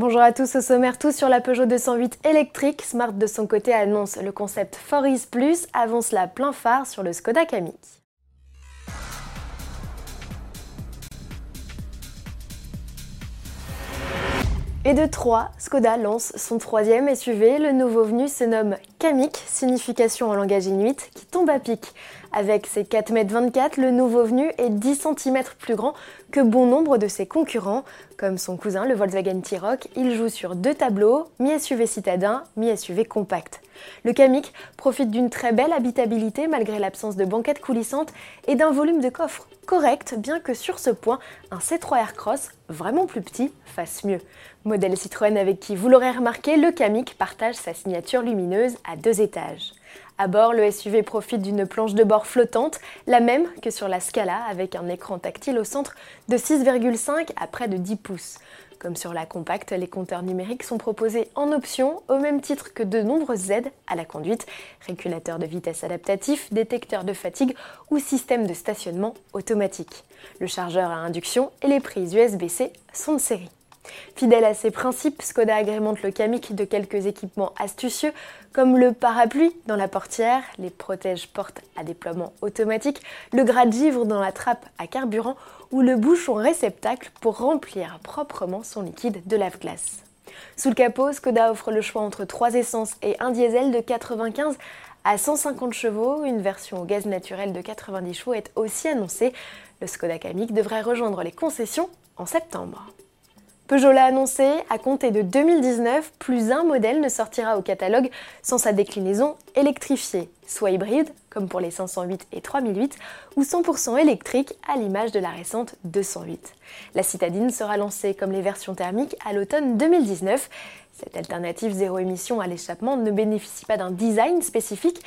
Bonjour à tous, au sommaire, tout sur la Peugeot 208 électrique. Smart de son côté annonce le concept Foris Plus, avance la plein phare sur le Skoda Kamiq. Et de 3, Skoda lance son troisième SUV. Le nouveau venu se nomme Kamiq, signification en langage inuit, qui tombe à pic. Avec ses 4,24 m, le nouveau venu est 10 cm plus grand que bon nombre de ses concurrents. Comme son cousin, le Volkswagen T-Roc, il joue sur deux tableaux, mi-SUV citadin, mi-SUV compact. Le Kamiq profite d'une très belle habitabilité malgré l'absence de banquette coulissante et d'un volume de coffre correct, bien que sur ce point, un C3 Aircross, vraiment plus petit, fasse mieux. Modèle Citroën avec qui, vous l'aurez remarqué, le Kamiq partage sa signature lumineuse à deux étages. À bord, le SUV profite d'une planche de bord flottante, la même que sur la Scala, avec un écran tactile au centre de 6,5 à près de 10 pouces. Comme sur la compacte, les compteurs numériques sont proposés en option au même titre que de nombreuses aides à la conduite, régulateur de vitesse adaptatif, détecteur de fatigue ou système de stationnement automatique. Le chargeur à induction et les prises USB-C sont de série. Fidèle à ses principes, Skoda agrémente le Kamiq de quelques équipements astucieux comme le parapluie dans la portière, les protèges portes à déploiement automatique, le gras-givre dans la trappe à carburant ou le bouchon réceptacle pour remplir proprement son liquide de lave-glace. Sous le capot, Skoda offre le choix entre trois essences et un diesel de 95 à 150 chevaux. Une version au gaz naturel de 90 chevaux est aussi annoncée. Le Skoda Kamiq devrait rejoindre les concessions en septembre. Peugeot l'a annoncé, à compter de 2019, plus un modèle ne sortira au catalogue sans sa déclinaison électrifiée, soit hybride, comme pour les 508 et 3008, ou 100% électrique, à l'image de la récente 208. La citadine sera lancée comme les versions thermiques à l'automne 2019. Cette alternative zéro émission à l'échappement ne bénéficie pas d'un design spécifique,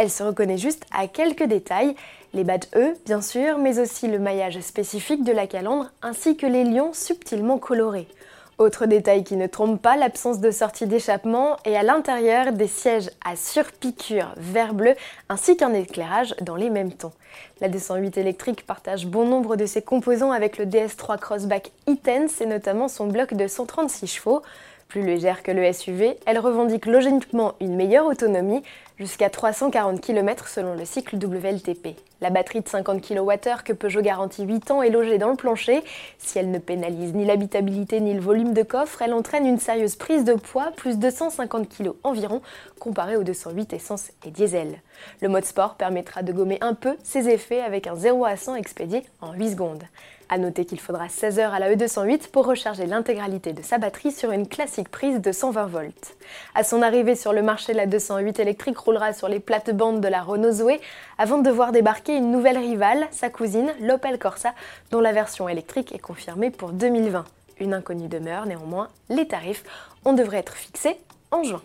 elle se reconnaît juste à quelques détails, les badges E bien sûr, mais aussi le maillage spécifique de la calandre ainsi que les lions subtilement colorés. Autre détail qui ne trompe pas, l'absence de sortie d'échappement et à l'intérieur des sièges à surpiqûre vert bleu ainsi qu'un éclairage dans les mêmes tons. La 208 électrique partage bon nombre de ses composants avec le DS3 Crossback e-Tense et notamment son bloc de 136 chevaux. Plus légère que le SUV, elle revendique logiquement une meilleure autonomie, jusqu'à 340 km selon le cycle WLTP. La batterie de 50 kWh que Peugeot garantit 8 ans est logée dans le plancher. Si elle ne pénalise ni l'habitabilité ni le volume de coffre, elle entraîne une sérieuse prise de poids, plus 250 kg environ, comparé aux 208 essence et diesel. Le mode sport permettra de gommer un peu ses effets avec un 0 à 100 expédié en 8 secondes. A noter qu'il faudra 16 heures à la E208 pour recharger l'intégralité de sa batterie sur une classique prise de 120 volts. À son arrivée sur le marché, la 208 électrique sur les plates-bandes de la Renault Zoé avant de voir débarquer une nouvelle rivale, sa cousine, l'Opel Corsa, dont la version électrique est confirmée pour 2020. Une inconnue demeure néanmoins, les tarifs, on devrait être fixés en juin.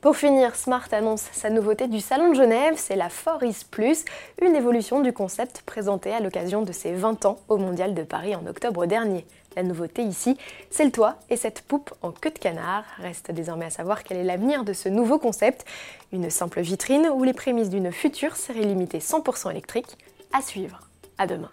Pour finir, Smart annonce sa nouveauté du Salon de Genève, c'est la Foris Plus, une évolution du concept présenté à l'occasion de ses 20 ans au Mondial de Paris en octobre dernier. La nouveauté ici, c'est le toit et cette poupe en queue de canard. Reste désormais à savoir quel est l'avenir de ce nouveau concept. Une simple vitrine ou les prémices d'une future série limitée 100% électrique à suivre. À demain.